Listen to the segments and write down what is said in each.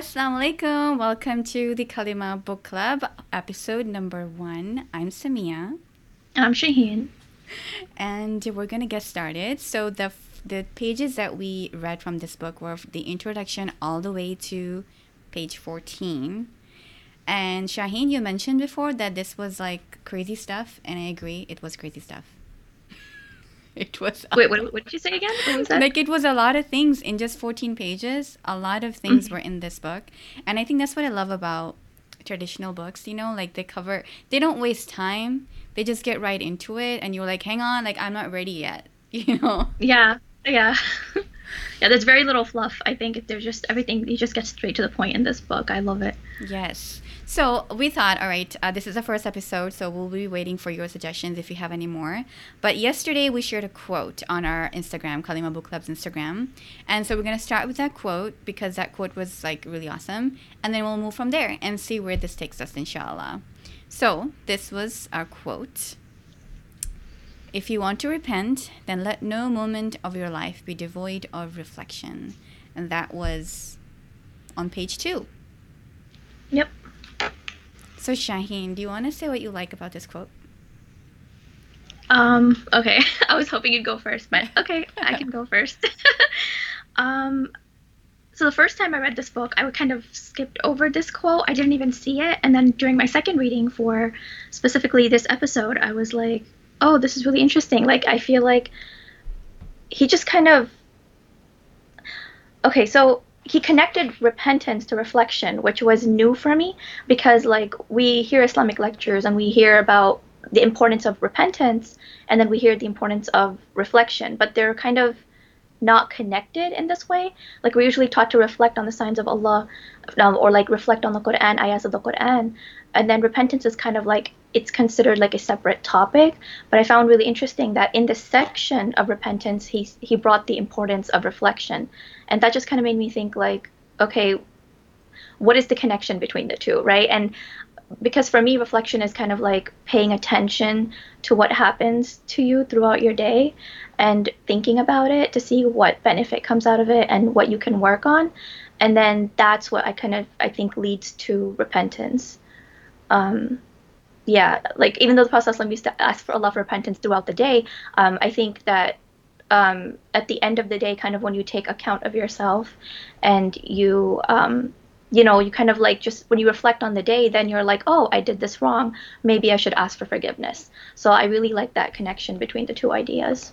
Assalamu alaikum. Welcome to the Kalimah Book Club, episode number one. I'm Samia. I'm Shaheen. And we're going to get started. So, the, the pages that we read from this book were the introduction all the way to page 14. And Shaheen, you mentioned before that this was like crazy stuff, and I agree, it was crazy stuff. It was. Wait, what, what did you say again? What was that? Like it was a lot of things in just 14 pages. A lot of things mm-hmm. were in this book. And I think that's what I love about traditional books, you know, like they cover, they don't waste time. They just get right into it. And you're like, hang on, like I'm not ready yet, you know? Yeah, yeah. yeah, there's very little fluff. I think there's just everything, you just get straight to the point in this book. I love it. Yes. So we thought, all right, uh, this is the first episode, so we'll be waiting for your suggestions if you have any more. But yesterday we shared a quote on our Instagram, Kalimah Book Club's Instagram, and so we're gonna start with that quote because that quote was like really awesome, and then we'll move from there and see where this takes us, inshallah. So this was our quote. If you want to repent, then let no moment of your life be devoid of reflection. And that was on page two. Yep. So Shaheen, do you want to say what you like about this quote? Um, okay. I was hoping you'd go first, but okay, I can go first. um, so the first time I read this book, I would kind of skipped over this quote. I didn't even see it, and then during my second reading for specifically this episode, I was like, "Oh, this is really interesting." Like I feel like he just kind of Okay, so he connected repentance to reflection, which was new for me because like we hear Islamic lectures and we hear about the importance of repentance and then we hear the importance of reflection, but they're kind of not connected in this way. Like we're usually taught to reflect on the signs of Allah um, or like reflect on the Quran, ayahs of the Quran. And then repentance is kind of like it's considered like a separate topic. But I found really interesting that in this section of repentance, he he brought the importance of reflection, and that just kind of made me think like, okay, what is the connection between the two, right? And because for me reflection is kind of like paying attention to what happens to you throughout your day and thinking about it to see what benefit comes out of it and what you can work on and then that's what i kind of i think leads to repentance um, yeah like even though the prophet used to ask for a lot of repentance throughout the day um, i think that um, at the end of the day kind of when you take account of yourself and you um, you know, you kind of like just when you reflect on the day, then you're like, oh, I did this wrong. Maybe I should ask for forgiveness. So I really like that connection between the two ideas.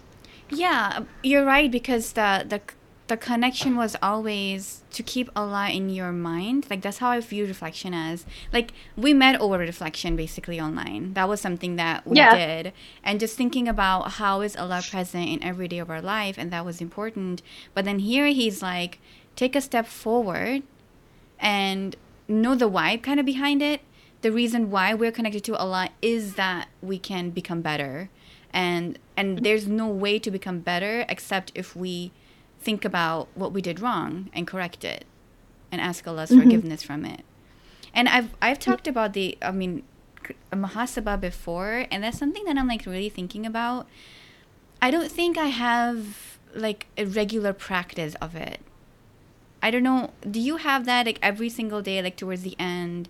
Yeah, you're right because the the the connection was always to keep Allah in your mind. Like that's how I view reflection as. Like we met over reflection basically online. That was something that we yeah. did. And just thinking about how is Allah present in every day of our life and that was important. But then here he's like, take a step forward and know the why kind of behind it. The reason why we're connected to Allah is that we can become better. And and there's no way to become better except if we think about what we did wrong and correct it and ask Allah's mm-hmm. forgiveness from it. And I've I've talked about the I mean muhasabah before and that's something that I'm like really thinking about. I don't think I have like a regular practice of it. I don't know. Do you have that like every single day, like towards the end?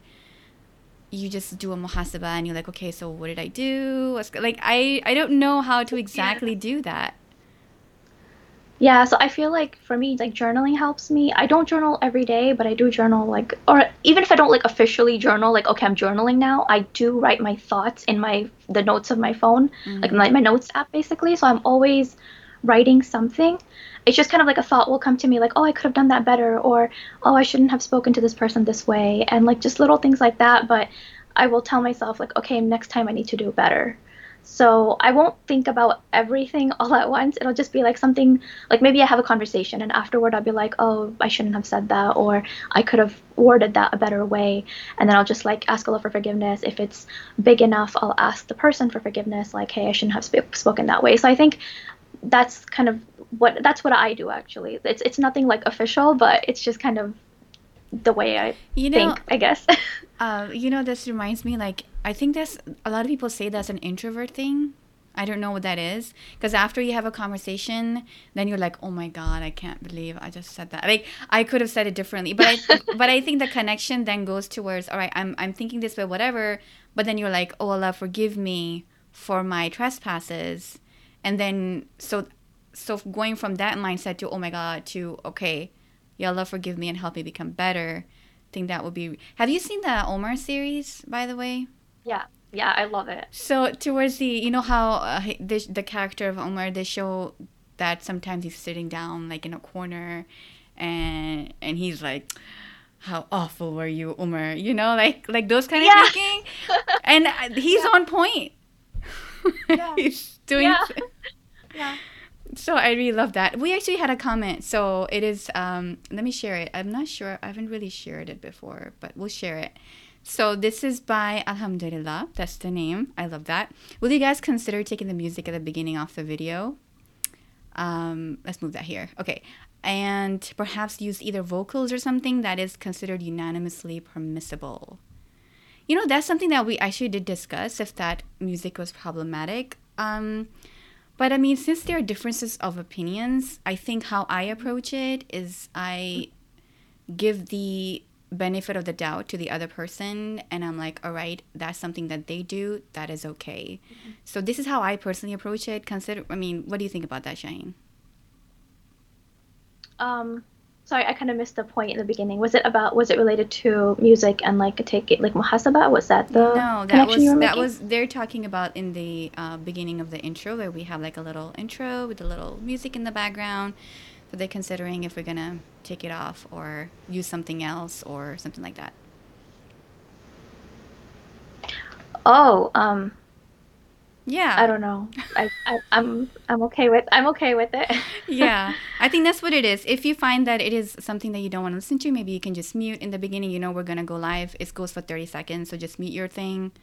You just do a muhasabah and you're like, okay, so what did I do? What's, like I I don't know how to exactly yeah. do that. Yeah, so I feel like for me, like journaling helps me. I don't journal every day, but I do journal like, or even if I don't like officially journal, like okay, I'm journaling now. I do write my thoughts in my the notes of my phone, mm-hmm. like my, my notes app basically. So I'm always writing something it's just kind of like a thought will come to me like oh i could have done that better or oh i shouldn't have spoken to this person this way and like just little things like that but i will tell myself like okay next time i need to do better so i won't think about everything all at once it'll just be like something like maybe i have a conversation and afterward i'll be like oh i shouldn't have said that or i could have worded that a better way and then i'll just like ask allah for forgiveness if it's big enough i'll ask the person for forgiveness like hey i shouldn't have sp- spoken that way so i think that's kind of what that's what I do actually. It's it's nothing like official, but it's just kind of the way I you know, think, I guess. uh, you know, this reminds me like I think that's a lot of people say that's an introvert thing. I don't know what that is. Because after you have a conversation, then you're like, oh my God, I can't believe I just said that. Like, I could have said it differently. But I, but I think the connection then goes towards, all right, I'm, I'm thinking this way, whatever. But then you're like, oh Allah, forgive me for my trespasses. And then, so, so going from that mindset to, oh my God, to, okay, Ya Allah, forgive me and help me become better. I think that would be. Have you seen the Omar series, by the way? Yeah. Yeah, I love it. So towards the, you know how uh, the the character of Omar, they show that sometimes he's sitting down like in a corner, and and he's like, "How awful were you, Omar?" You know, like like those kind of Yeah. thinking, and uh, he's on point. Yeah. he's doing. Yeah. Yeah. So I really love that. We actually had a comment. So it is. Um, let me share it. I'm not sure. I haven't really shared it before, but we'll share it. So this is by Alhamdulillah. That's the name. I love that. Will you guys consider taking the music at the beginning of the video? Um, let's move that here. Okay. And perhaps use either vocals or something that is considered unanimously permissible. You know, that's something that we actually did discuss if that music was problematic. Um, but I mean, since there are differences of opinions, I think how I approach it is I give the benefit of the doubt to the other person and I'm like, all right, that's something that they do, that is okay. So this is how I personally approach it. Consider I mean, what do you think about that, Shaheen? Um, sorry, I kind of missed the point in the beginning. Was it about? Was it related to music and like take it like muhasaba? Was that the No, that connection was that making? was they're talking about in the uh, beginning of the intro where we have like a little intro with a little music in the background. So they're considering if we're gonna take it off or use something else or something like that. Oh, um, Yeah. I don't know. I, I I'm I'm okay with I'm okay with it. yeah, I think that's what it is. If you find that it is something that you don't want to listen to, maybe you can just mute in the beginning. You know, we're gonna go live. It goes for thirty seconds, so just mute your thing,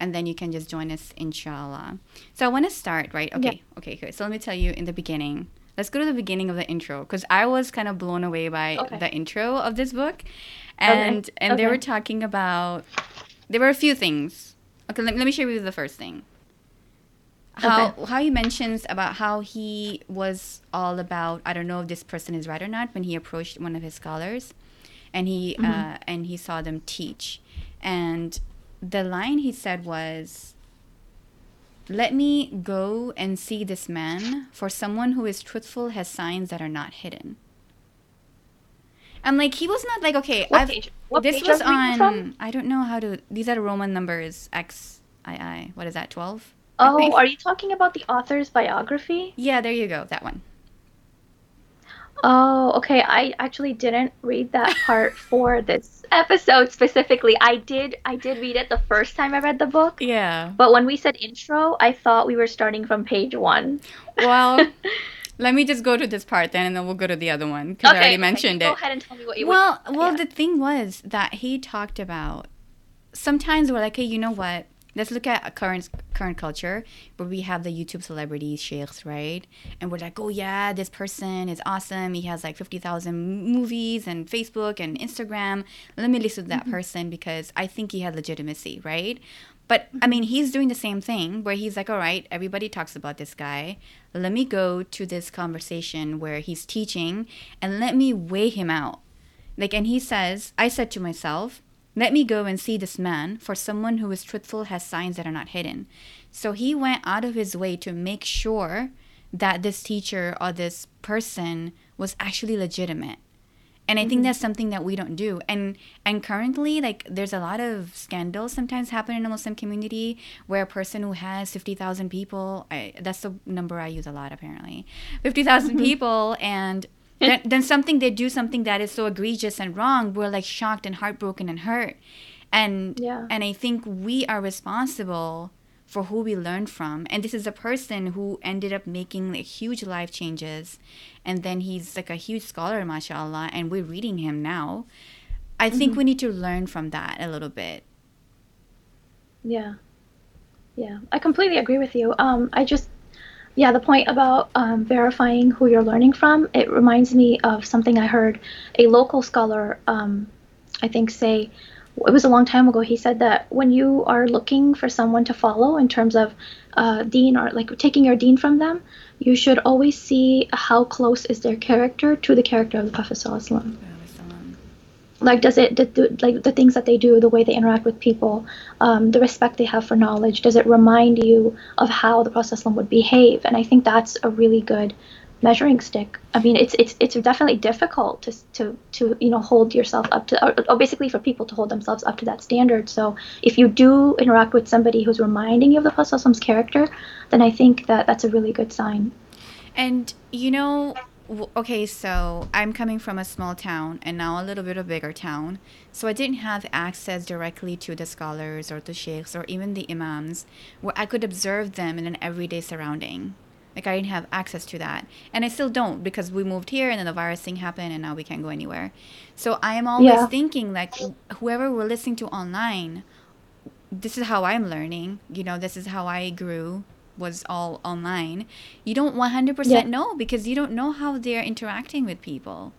and then you can just join us, inshallah. So I want to start right. Okay, okay, okay. So let me tell you in the beginning. Let's go to the beginning of the intro because I was kind of blown away by Okay. the intro of this book, and and they were talking about there were a few things. Okay, let, let me share with you the first thing. How how he mentions about how he was all about I don't know if this person is right or not when he approached one of his scholars and he uh, and he saw them teach. And the line he said was let me go and see this man for someone who is truthful has signs that are not hidden and like he was not like okay What I've, page? What this page was on? I don't know how to these are Roman numbers X I I what is that 12 Oh, are you talking about the author's biography? Yeah, there you go. That one. Oh, okay. I actually didn't read that part for this episode specifically. I did I did read it the first time I read the book, Yeah. but when we said intro, I thought we were starting from page 1. Well, let me just go to this part then, and then we'll go to the other one because I already mentioned okay, mentioned Go it. ahead and tell me what you Well, well, yeah. the thing was that he talked about. Sometimes we're like, hey, you know what? Let's look at current current culture where we have the YouTube celebrities, sheikhs, right? And we're like, oh yeah, this person is awesome. He has like fifty thousand movies and Facebook and Instagram. Let me listen to that mm-hmm. person because I think he had legitimacy, right? But I mm-hmm. mean, he's doing the same thing where he's like, all right, everybody talks about this guy. Let me go to this conversation where he's teaching and let me weigh him out. Like, and he says, I said to myself, let me go and see this man, for someone who is truthful has signs that are not hidden. So he went out of his way to make sure that this teacher or this person was actually legitimate. And I think mm-hmm. that's something that we don't do. And and currently, like, there's a lot of scandals sometimes happen in the Muslim community where a person who has fifty thousand people, I, that's the number I use a lot apparently, fifty mm-hmm. people, and then, then something they do something that is so egregious and wrong, we're like shocked and heartbroken and hurt. And Yeah. and I think we are responsible for who we learn from. And this is a person who ended up making like huge life changes. And then he's like a huge scholar, mashallah, and we're reading him now. I think we need to learn from that a little bit. Yeah. Yeah. I completely agree with you. Um, I just, yeah, the point about um, verifying who you're learning from, it reminds me of something I heard a local scholar, um, I think, say it was a long time ago. He said that when you are looking for someone to follow in terms of uh, deen or like taking your deen from them, you should always see how close is their character to the character of the Prophet like does it like the things that they do the way they interact with people um, the respect they have for knowledge does it remind you of how the prophet would behave? And i think that's a really good measuring stick. I mean it's it's it's definitely difficult to to to you know hold yourself up to or, or basically for people to hold themselves up to that standard. So if you do interact with somebody who's reminding you of the prophet's character then i think that that's a really good sign. And you know okay, so I'm coming from a small town and now a little bit of bigger town. So I didn't have access directly to the scholars or the sheikhs or even the imams where I could observe them in an everyday surrounding. Like I didn't have access to that. And I still don't because we moved here and then the virus thing happened and now we can't go anywhere. So I am always yeah. thinking like whoever we're listening to online, this is how I'm learning. You know, this is how I grew was all online, you don't 100% yeah. know because you don't know how they're interacting with people.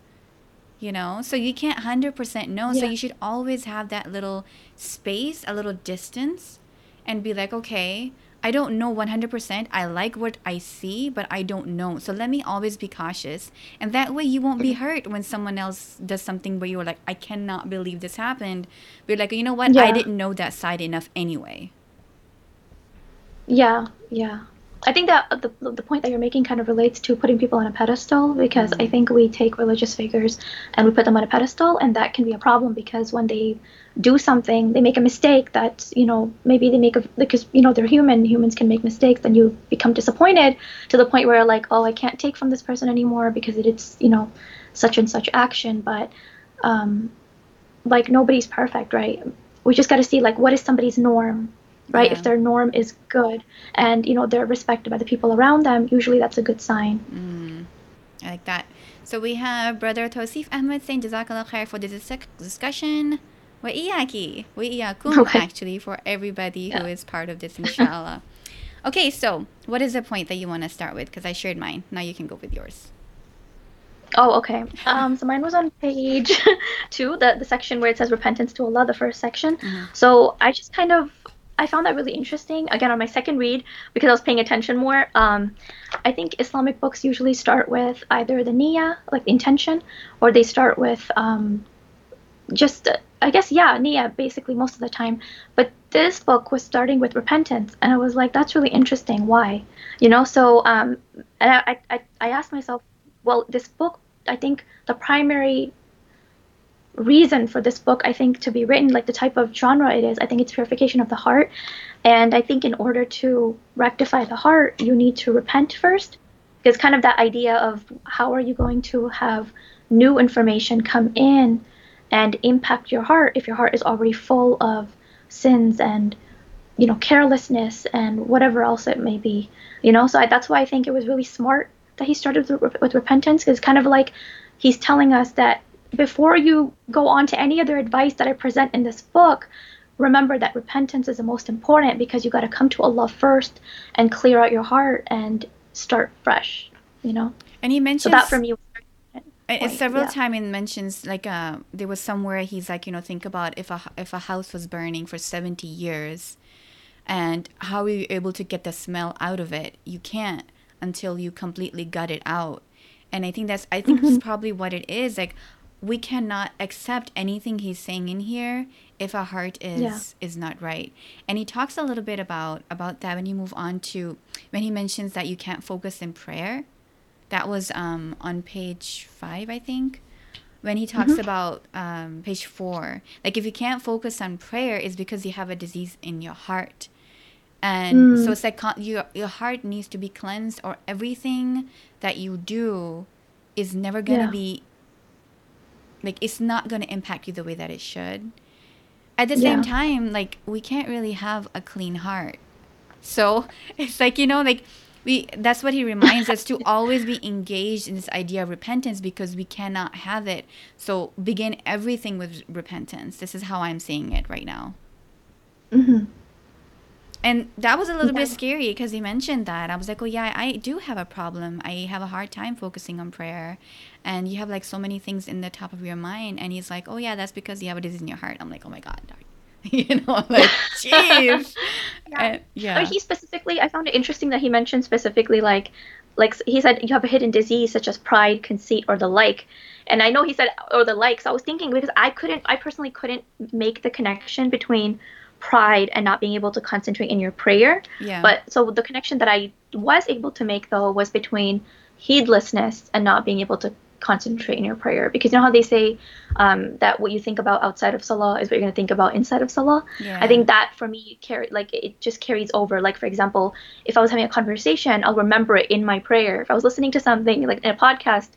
You know, so you can't 100% know. Yeah. So you should always have that little space, a little distance, and be like, okay, I don't know 100%. I like what I see, but I don't know. So let me always be cautious. And that way you won't be hurt when someone else does something where you're like, I cannot believe this happened. But you're like, you know what? Yeah. I didn't know that side enough anyway. Yeah, yeah. I think that the, the point that you're making kind of relates to putting people on a pedestal because mm-hmm. I think we take religious figures and we put them on a pedestal, and that can be a problem because when they do something, they make a mistake that, you know, maybe they make a, because, you know, they're human, humans can make mistakes, then you become disappointed to the point where, like, oh, I can't take from this person anymore because it's, you know, such and such action. But, um, like, nobody's perfect, right? We just got to see, like, what is somebody's norm? Right? Yeah. If their norm is good and you know they're respected by the people around them, usually that's a good sign. Mm, I like that. So we have Brother Tosif Ahmed saying Jazakallah khair for this discussion. Wa'iyaki. Wa'iyakum okay. actually for everybody yeah. who is part of this inshallah. okay, so what is the point that you want to start with? Because I shared mine. Now you can go with yours. Oh, okay. Um, so mine was on page two, the, the section where it says repentance to Allah, the first section. Mm-hmm. So I just kind of I found that really interesting. Again, on my second read, because I was paying attention more, um, I think Islamic books usually start with either the niyyah, like the intention, or they start with um, just, I guess, yeah, niyyah, basically most of the time. But this book was starting with repentance, and I was like, that's really interesting. Why? You know, so um, and I, I, I asked myself, well, this book, I think the primary reason for this book, I think, to be written, like the type of genre it is. I think it's purification of the heart. And I think in order to rectify the heart, you need to repent first. Because kind of that idea of how are you going to have new information come in and impact your heart if your heart is already full of sins and you know carelessness and whatever else it may be you know so I, that's why i think it was really smart that he started with, with repentance because kind of like he's telling us that before you go on to any other advice that I present in this book, remember that repentance is the most important because you got to come to Allah first and clear out your heart and start fresh, you know? And he mentions so that for me and several yeah. times he mentions like uh, there was somewhere he's like you know think about if a if a house was burning for 70 years and how are you able to get the smell out of it you can't until you completely gut it out and i think that's i think mm-hmm. that's probably what it is like we cannot accept anything he's saying in here if our heart is yeah. is not right and he talks a little bit about about that when you move on to when he mentions that you can't focus in prayer that was um, on page five i think when he talks mm-hmm. about um, page four like if you can't focus on prayer is because you have a disease in your heart and mm. so it's like your, your heart needs to be cleansed or everything that you do is never going to yeah. be like it's not going to impact you the way that it should. At the same time, like we can't really have a clean heart. So it's like, you know, like we that's what he reminds us to always be engaged in this idea of repentance because we cannot have it. So begin everything with repentance. This is how I'm seeing it right now. Mhm. And that was a little Yeah. bit scary because he mentioned that. I was like, oh yeah, I do have a problem. I have a hard time focusing on prayer, and you have like so many things in the top of your mind. And he's like, oh yeah, that's because you have a disease in your heart. I'm like, oh my god, you know, I'm like, jeez, Yeah. And- yeah, But he specifically, I found it interesting that he mentioned specifically like, like he said you have a hidden disease such as pride, conceit, or the like. And I know he said or the like. So I was thinking because I couldn't, I personally couldn't make the connection between pride and not being able to concentrate in your prayer. yeah, But so the connection that I was able to make though was between heedlessness and not being able to concentrate in your prayer because you know how they say um, that what you think about outside of salah is what you're going to think about inside of salah yeah. I think that for me carry like it just carries over. Like for example, if I was having a conversation, I'll remember it in my prayer. If I was listening to something like in a podcast,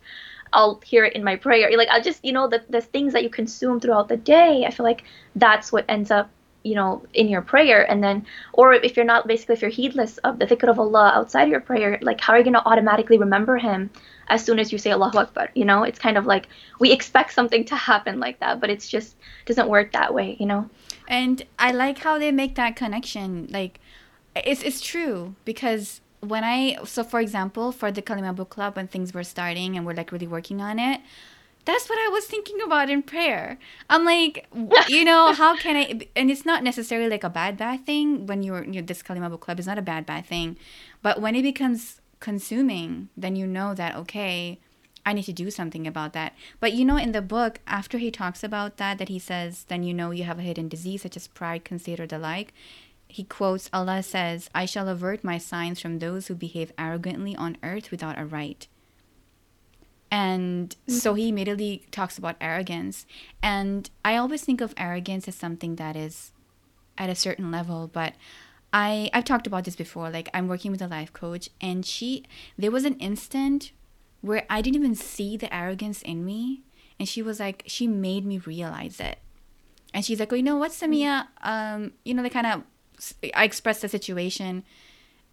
I'll hear it in my prayer. Like I'll just you know the the things that you consume throughout the day. I feel like that's what ends up you know in your prayer and then or if you're not basically if you're heedless of the dhikr of Allah outside your prayer like how are you going to automatically remember him as soon as you say Allahu Akbar you know it's kind of like we expect something to happen like that but it's just doesn't work that way you know And I like how they make that connection. Like, it's it's true because when I so for example for the Kalimah book club when things were starting and we're like really working on it, that's what I was thinking about in prayer. I'm like, you know, how can I? And it's not necessarily like a bad bad thing when you're, you this Kalimah book club is not a bad bad thing, but when it becomes consuming, then you know that okay. I need to do something about that. But you know, in the book, after he talks about that, that he says, then you know you have a hidden disease such as pride, conceit, or the like. He quotes, Allah says, I shall avert my signs from those who behave arrogantly on earth without a right. And so he immediately talks about arrogance. And I always think of arrogance as something that is at a certain level, but I I've talked about this before. Like I'm working with a life coach and she there was an instant where I didn't even see the arrogance in me and she was like she made me realize it. And she's like, "Oh, you know what, Samia? Um, you know, they kind of I expressed the situation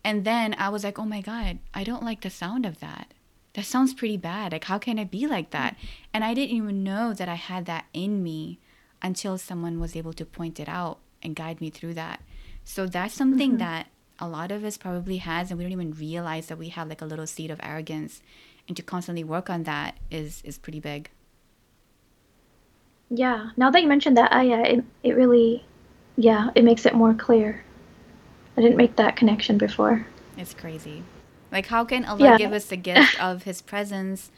and then I was like, "Oh my god, I don't like the sound of that." That sounds pretty bad. Like how can I be like mm. that? And I didn't even know that I had that in me until someone was able to point it out and guide me through that. So that's something mm-hmm. that a lot of us probably has and we don't even realize that we have like a little seed of arrogance and to constantly work on that is is pretty big. Yeah, now that you mentioned that ayah, it, it really, yeah, it makes it more clear. I didn't make that connection before. It's crazy. Like how can Allah Yeah. give us the gift of his presence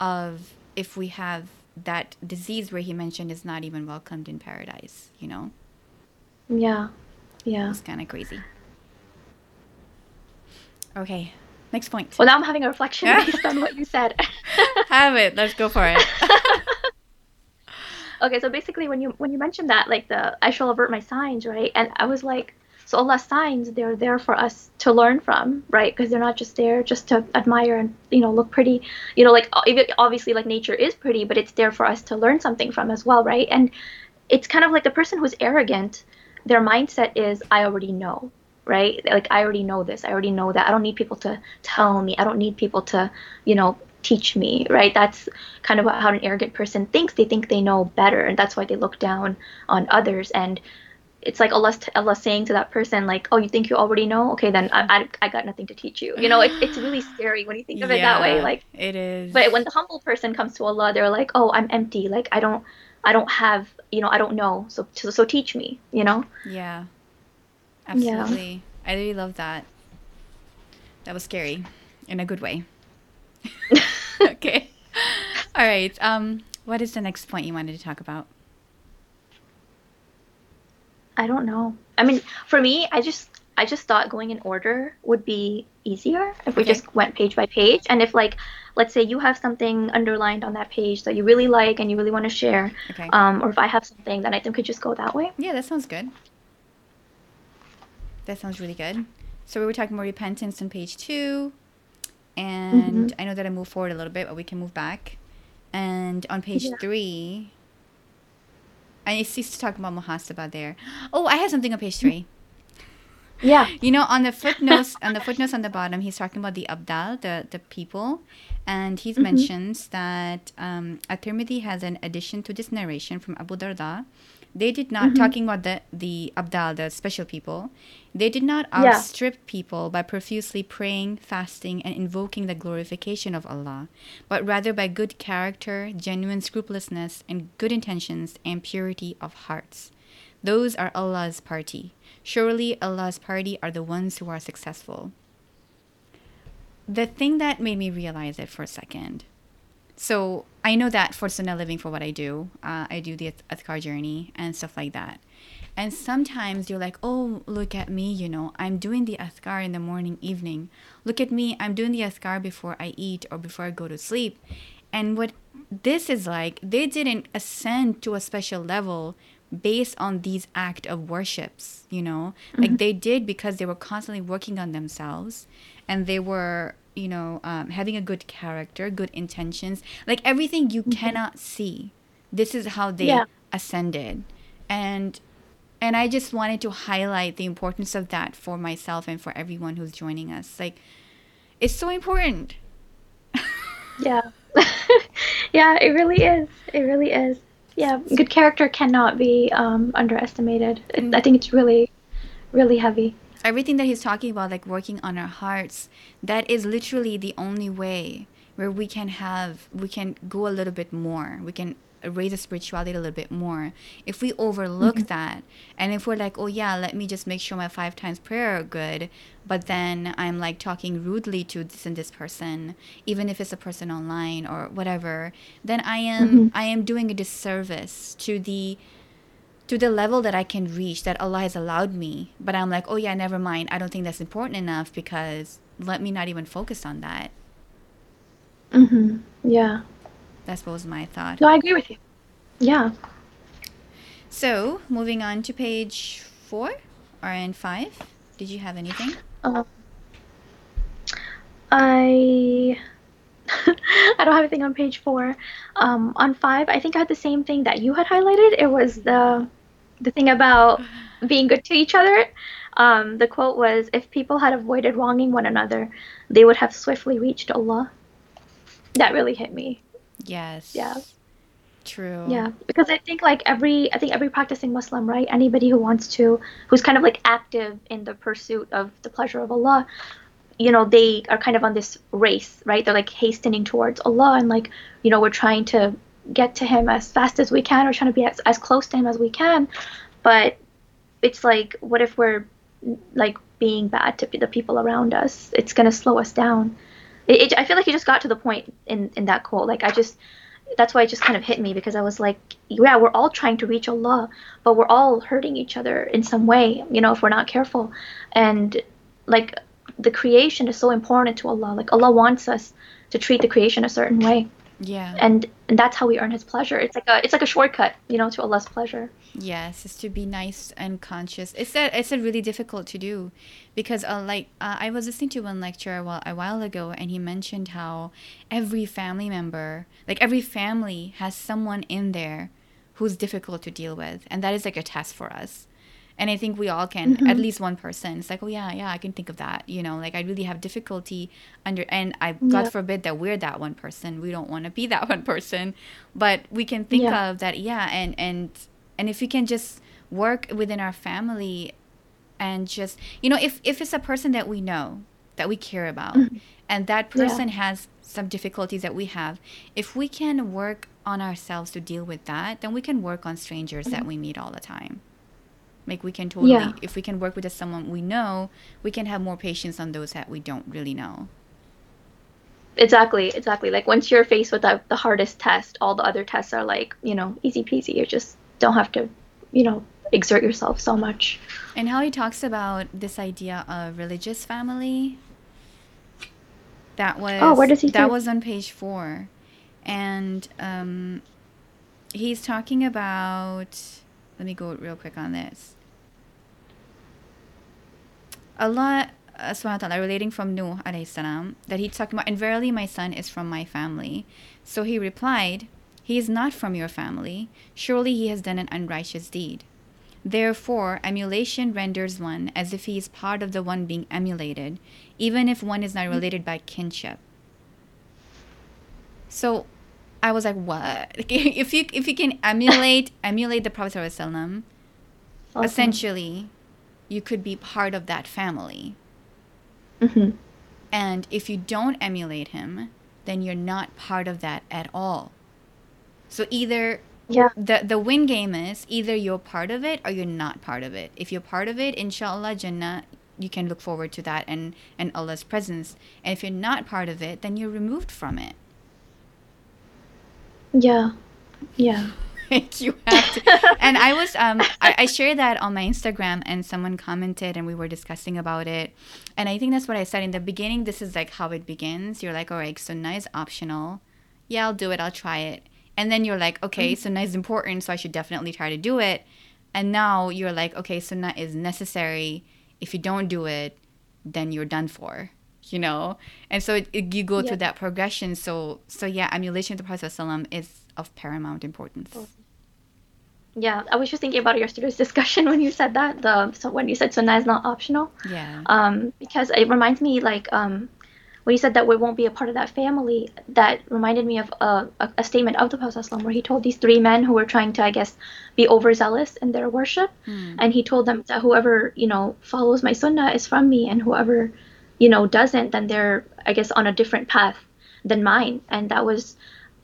of if we have that disease where he mentioned is not even welcomed in paradise, you know? Yeah, yeah. It's kind of crazy. Okay, next point. Well, now I'm having a reflection based on what you said. Have it. Let's go for it. okay, so basically, when you when you mentioned that, like the I shall avert my signs, right? And I was like, so Allah's signs, they're there for us to learn from, right? Because they're not just there just to admire and you know look pretty, you know, like obviously like nature is pretty, but it's there for us to learn something from as well, right? And it's kind of like the person who's arrogant, their mindset is I already know, right? Like I already know this, I already know that. I don't need people to tell me. I don't need people to, you know, teach me, right? That's kind of how an arrogant person thinks. They think they know better, and that's why they look down on others. And it's like Allah, Allah saying to that person, like, "Oh, you think you already know? Okay, then I, I, I got nothing to teach you." You know, it's it's really scary when you think of it that way. Like, it is. but when the humble person comes to Allah, they're like, "Oh, I'm empty. Like, I don't, I don't have, you know, I don't know. So, so, so teach me." You know? yeah, Yeah. absolutely. I really love that. That was scary, in a good way. okay. All right. Um, what is the next point you wanted to talk about? I don't know. I mean, for me, I just I just thought going in order would be easier if we Okay. just went page by page. And if like, let's say you have something underlined on that page that you really like and you really want to share, Okay. um, or if I have something, then I think we could just go that way. Yeah, that sounds good. That sounds really good. So we were talking about repentance on page two, and I know that I moved forward a little bit, but we can move back. And on page Yeah. three, I ceased to talk about muhasabah there. Oh, I have something on page three. Yeah. You know, on the footnotes, on the footnotes on the bottom, he's talking about the abdal, the the people, and he mentions that um, At-Tirmidhi has an addition to this narration from Abu Darda They did not mm-hmm. talking about the the abdal, the special people. They did not Yeah. outstrip people by profusely praying, fasting, and invoking the glorification of Allah, but rather by good character, genuine scrupulousness, and good intentions and purity of hearts. Those are Allah's party. Surely Allah's party are the ones who are successful. The thing that made me realize it for a second. So I know that for Sunnah living for what I do, uh, I do the Athkar journey and stuff like that. And sometimes you're like, oh, look at me, you know, I'm doing the Athkar in the morning, evening. Look at me, I'm doing the Athkar before I eat or before I go to sleep. And what this is like, they didn't ascend to a special level based on these act of worships, you know? Like they did because they were constantly working on themselves and they were, you know, um, having a good character, good intentions, like everything you cannot see. This is how they Yeah. ascended. And and I just wanted to highlight the importance of that for myself and for everyone who's joining us. Like it's so important. Yeah. yeah, it really is. It really is. Yeah, good character cannot be um, underestimated. It, I think it's really, really heavy. Everything that he's talking about like working on our hearts that is literally the only way where we can have we can go a little bit more. We can raise the spirituality a little bit more. If we overlook mm-hmm. that and if we're like oh yeah let me just make sure my five times prayer are good but then i'm like talking rudely to this and this person even if it's a person online or whatever then i am mm-hmm. i am doing a disservice to the to the level that I can reach that Allah has allowed me. But I'm like, oh yeah, never mind. I don't think that's important enough because let me not even focus on that. hmm Yeah. That was my thought. No, I agree with you. Yeah. So moving on to page four or in five. Did you have anything? Um, I I don't have anything on page four. Um, on five, I think I had the same thing that you had highlighted. It was the the thing about being good to each other. Um, the quote was, "If people had avoided wronging one another, they would have swiftly reached Allah." That really hit me. Yes. Yeah. True. Yeah, because I think like every I think every practicing Muslim, right? Anybody who wants to who's kind of like active in the pursuit of the pleasure of Allah, you know, they are kind of on this race, right? They're like hastening towards Allah and like, you know, we're trying to get to him as fast as we can or trying to be as, as close to him as we can. But it's like what if we're like being bad to the people around us? It's going to slow us down. It, it, I feel like you just got to the point in in that quote. Like I just that's why it just kind of hit me because I was like, yeah, we're all trying to reach Allah, but we're all hurting each other in some way, you know, if we're not careful. And like the creation is so important to Allah. Like Allah wants us to treat the creation a certain way. Yeah. And and that's how we earn his pleasure. It's like a it's like a shortcut, you know, to Allah's pleasure. Yes, is to be nice and conscious. It's that it's a really difficult to do, because uh, like uh, I was listening to one lecture a while, a while ago, and he mentioned how every family member, like every family, has someone in there who's difficult to deal with, and that is like a test for us. And I think we all can at least one person. It's like, oh yeah, yeah, I can think of that. You know, like I really have difficulty under, and I God Yeah. forbid that we're that one person. We don't want to be that one person, but we can think Yeah. of that. Yeah, and and and if we can just work within our family and just you know if if it's a person that we know that we care about and that Mm-hmm. Yeah. person has some difficulties that we have if we can work on ourselves to deal with that then we can work on strangers that we meet all the time like we can totally. Yeah. if we can work with someone we know we can have more patience on those that we don't really know Exactly, exactly. Like once you're faced with the, the hardest test, all the other tests are like, you know, easy peasy. You just don't have to, you know, exert yourself so much. and how he talks about this idea of religious family that was Oh, where does he that say- was on page four and um, he's talking about let me go real quick on this allah uh, subhanahu wa ta'ala relating from nuh alayhi salam that he talked about and verily my son is from my family so he replied he is not from your family surely he has done an unrighteous deed Therefore, emulation renders one as if he is part of the one being emulated, even if one is not related by kinship. So, I was like, what? if you if you can emulate emulate the Prophet Awesome. essentially, you could be part of that family. Mhm. And if you don't emulate him, then you're not part of that at all. So either Yeah. the the win game is either you're part of it or you're not part of it. If you're part of it, inshallah Jannah, you can look forward to that and and Allah's presence. And if you're not part of it, then you're removed from it. Yeah. Yeah. Like, you have to. and I was um I, I shared that on my Instagram and someone commented and we were discussing about it. And I think that's what I said in the beginning. This is like how it begins. You're like, all right, sunnah is optional. Yeah, I'll do it. I'll try it. And then you're like, okay, sunnah is important, so I should definitely try to do it. And now you're like, okay, sunnah is necessary. If you don't do it, then you're done for. You know, and so it, it- you go Yeah. through that progression. So, so yeah, emulation of the Prophet ﷺ is of paramount importance. Yeah. I was just thinking about yesterday's discussion when you said that. The so when you said sunnah is not optional. Yeah. um, because it reminds me like um, when you said that we won't be a part of that family that reminded me of a, a, a statement of the prophet where he told these three men who were trying to i guess be overzealous in their worship Hmm. and he told them that whoever you know follows my sunnah is from me and whoever you know doesn't then they're i guess on a different path than mine and that was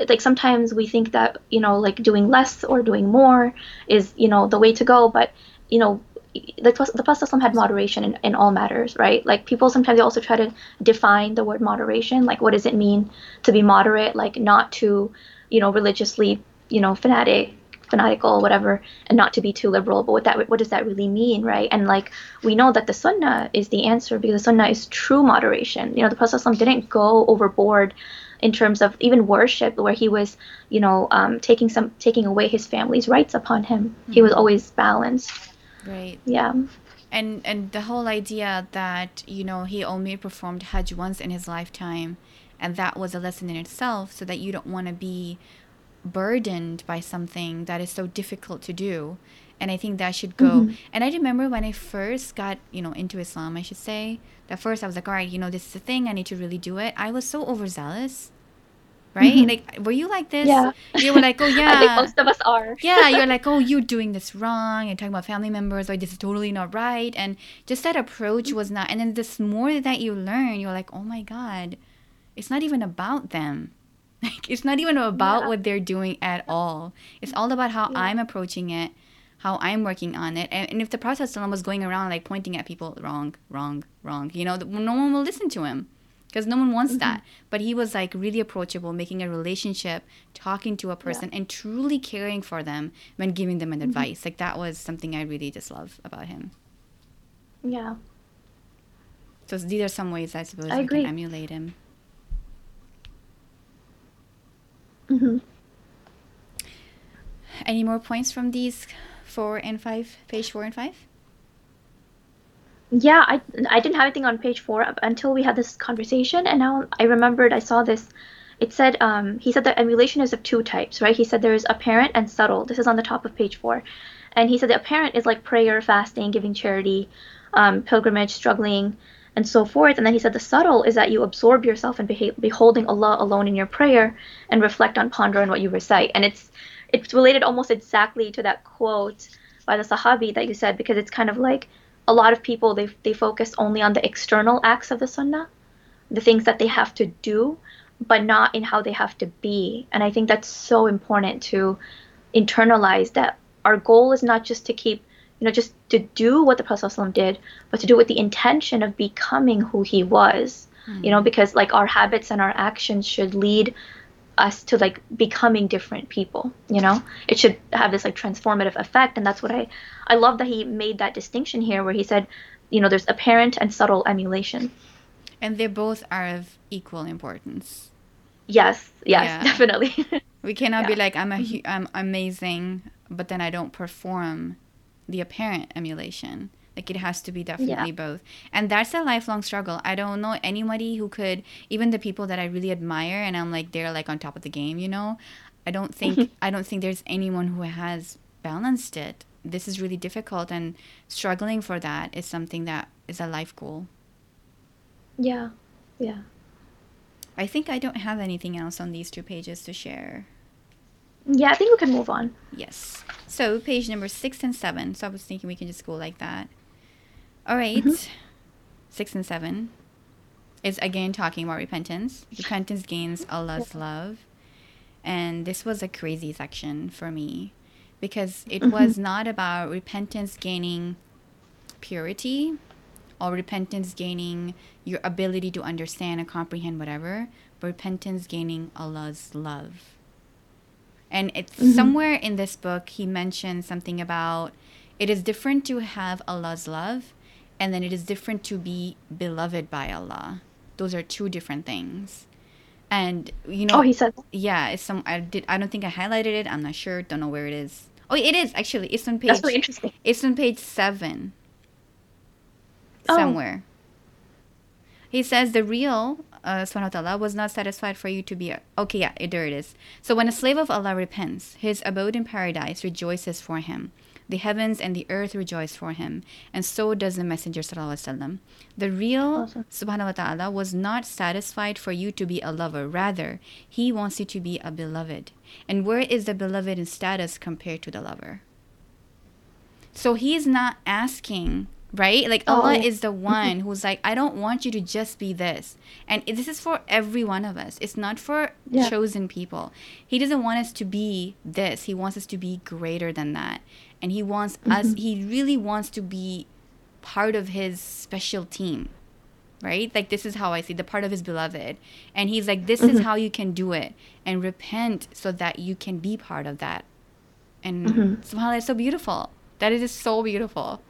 like sometimes we think that you know like doing less or doing more is you know the way to go but you know the, the Prophet ﷺ had moderation in, in all matters, right? Like people sometimes they also try to define the word moderation. Like what does it mean to be moderate? Like not to, you know, religiously, you know, fanatic, fanatical, whatever, and not to be too liberal. But what that what does that really mean, right? And like we know that the Sunnah is the answer because the Sunnah is true moderation. You know, the Prophet ﷺ didn't go overboard in terms of even worship, where he was, you know, um, taking some taking away his family's rights upon him. He was always balanced. Right. Yeah. And and the whole idea that, you know, he only performed Hajj once in his lifetime and that was a lesson in itself so that you don't want to be burdened by something that is so difficult to do. And I think that should go. And I remember when I first got, you know, into Islam, I should say, that first I was like, all right, you know, this is a thing. I need to really do it. I was so overzealous. Right? Mhm. Like, were you like this? Yeah. You were like, oh, yeah. I think most of us are. yeah, you're like, oh, you're doing this wrong. You're talking about family members, like this is totally not right. And just that approach was not. And then this more that you learn, you're like, oh my god, it's not even about them. Like it's not even about Yeah. what they're doing at all. It's all about how Yeah. I'm approaching it, how I'm working on it. And, and if the Prophet was going around like pointing at people, wrong, wrong, wrong, you know, no one will listen to him because no one wants that. Mm-hmm. But he was like really approachable, making a relationship, talking to a person, and truly caring for them when giving them an mm-hmm. advice. Like that was something I really just love about him. Yeah. So these are some ways I suppose I we can emulate him. Hmm Any more points from these four and five, page four and five? Yeah, I I didn't have anything on page four until we had this conversation, and now I remembered I saw this. It said um, he said that emulation is of two types, right? He said there is apparent and subtle. This is on the top of page four, and he said the apparent is like prayer, fasting, giving charity, um, pilgrimage, struggling, and so forth. And then he said the subtle is that you absorb yourself in beholding Allah alone in your prayer and reflect on ponder on what you recite. And it's it's related almost exactly to that quote by the Sahabi that you said because it's kind of like a lot of people they they focus only on the external acts of the sunnah, the things that they have to do, but not in how they have to be. And I think that's so important to internalize that our goal is not just to keep you know just to do what the Prophet did, but to do it with the intention of becoming who he was. You know, hmm. because like our habits and our actions should lead us to like becoming different people you know it should have this like transformative effect and that's what i i love that he made that distinction here where he said you know there's apparent and subtle emulation And they both are of equal importance. yes yes Yeah. definitely We cannot be like I'm a mm-hmm. hu- I'm amazing, but then I don't perform the apparent emulation. Like it has to be definitely both, and that's a lifelong struggle. I don't know anybody who could, even the people that I really admire, and I'm like they're like on top of the game. You know, I don't think I don't think there's anyone who has balanced it. This is really difficult, and struggling for that is something that is a life goal. yeah yeah I think I don't have anything else on these two pages to share. Yeah, I think we can move on. Yes. So page number six and seven. So I was thinking we can just go like that. All right. Mm-hmm. Six and seven is again talking about repentance. Repentance gains Allah's love. And this was a crazy section for me because it mm-hmm. was not about repentance gaining purity or repentance gaining your ability to understand and comprehend whatever, but repentance gaining Allah's love. And it's mm-hmm. somewhere in this book he mentioned something about it is different to have Allah's love and then it is different to be beloved by Allah. Those are two different things. And you know Oh, he said. yeah, it's some I did I don't think I highlighted it. I'm not sure. Don't know where it is. Oh, it is actually. It's on page That's really interesting. it's on page seven. Oh. Somewhere. He says the real uh, subhanahu wa ta'ala was not satisfied for you to be a, okay yeah there it is. So when a slave of allah repents his abode in paradise rejoices for him. The heavens and the earth rejoice for him. And so does the messenger sallallahu alaihi wasallam. The real Awesome. subhanahu wa ta'ala was not satisfied for you to be a lover. Rather he wants you to be a beloved. And where is the beloved in status compared to the lover? So he is not asking, right? Like Allah Oh. is the one who's like, I don't want you to just be this. And this is for every one of us. It's not for Yeah. chosen people. He doesn't want us to be this. He wants us to be greater than that. And he wants us mm-hmm. he really wants to be part of his special team. Right? Like this is how I see the part of his beloved. And he's like, This is mm-hmm. how you can do it. And repent so that you can be part of that. And mm-hmm. subhanAllah, it's so beautiful. That is just so beautiful.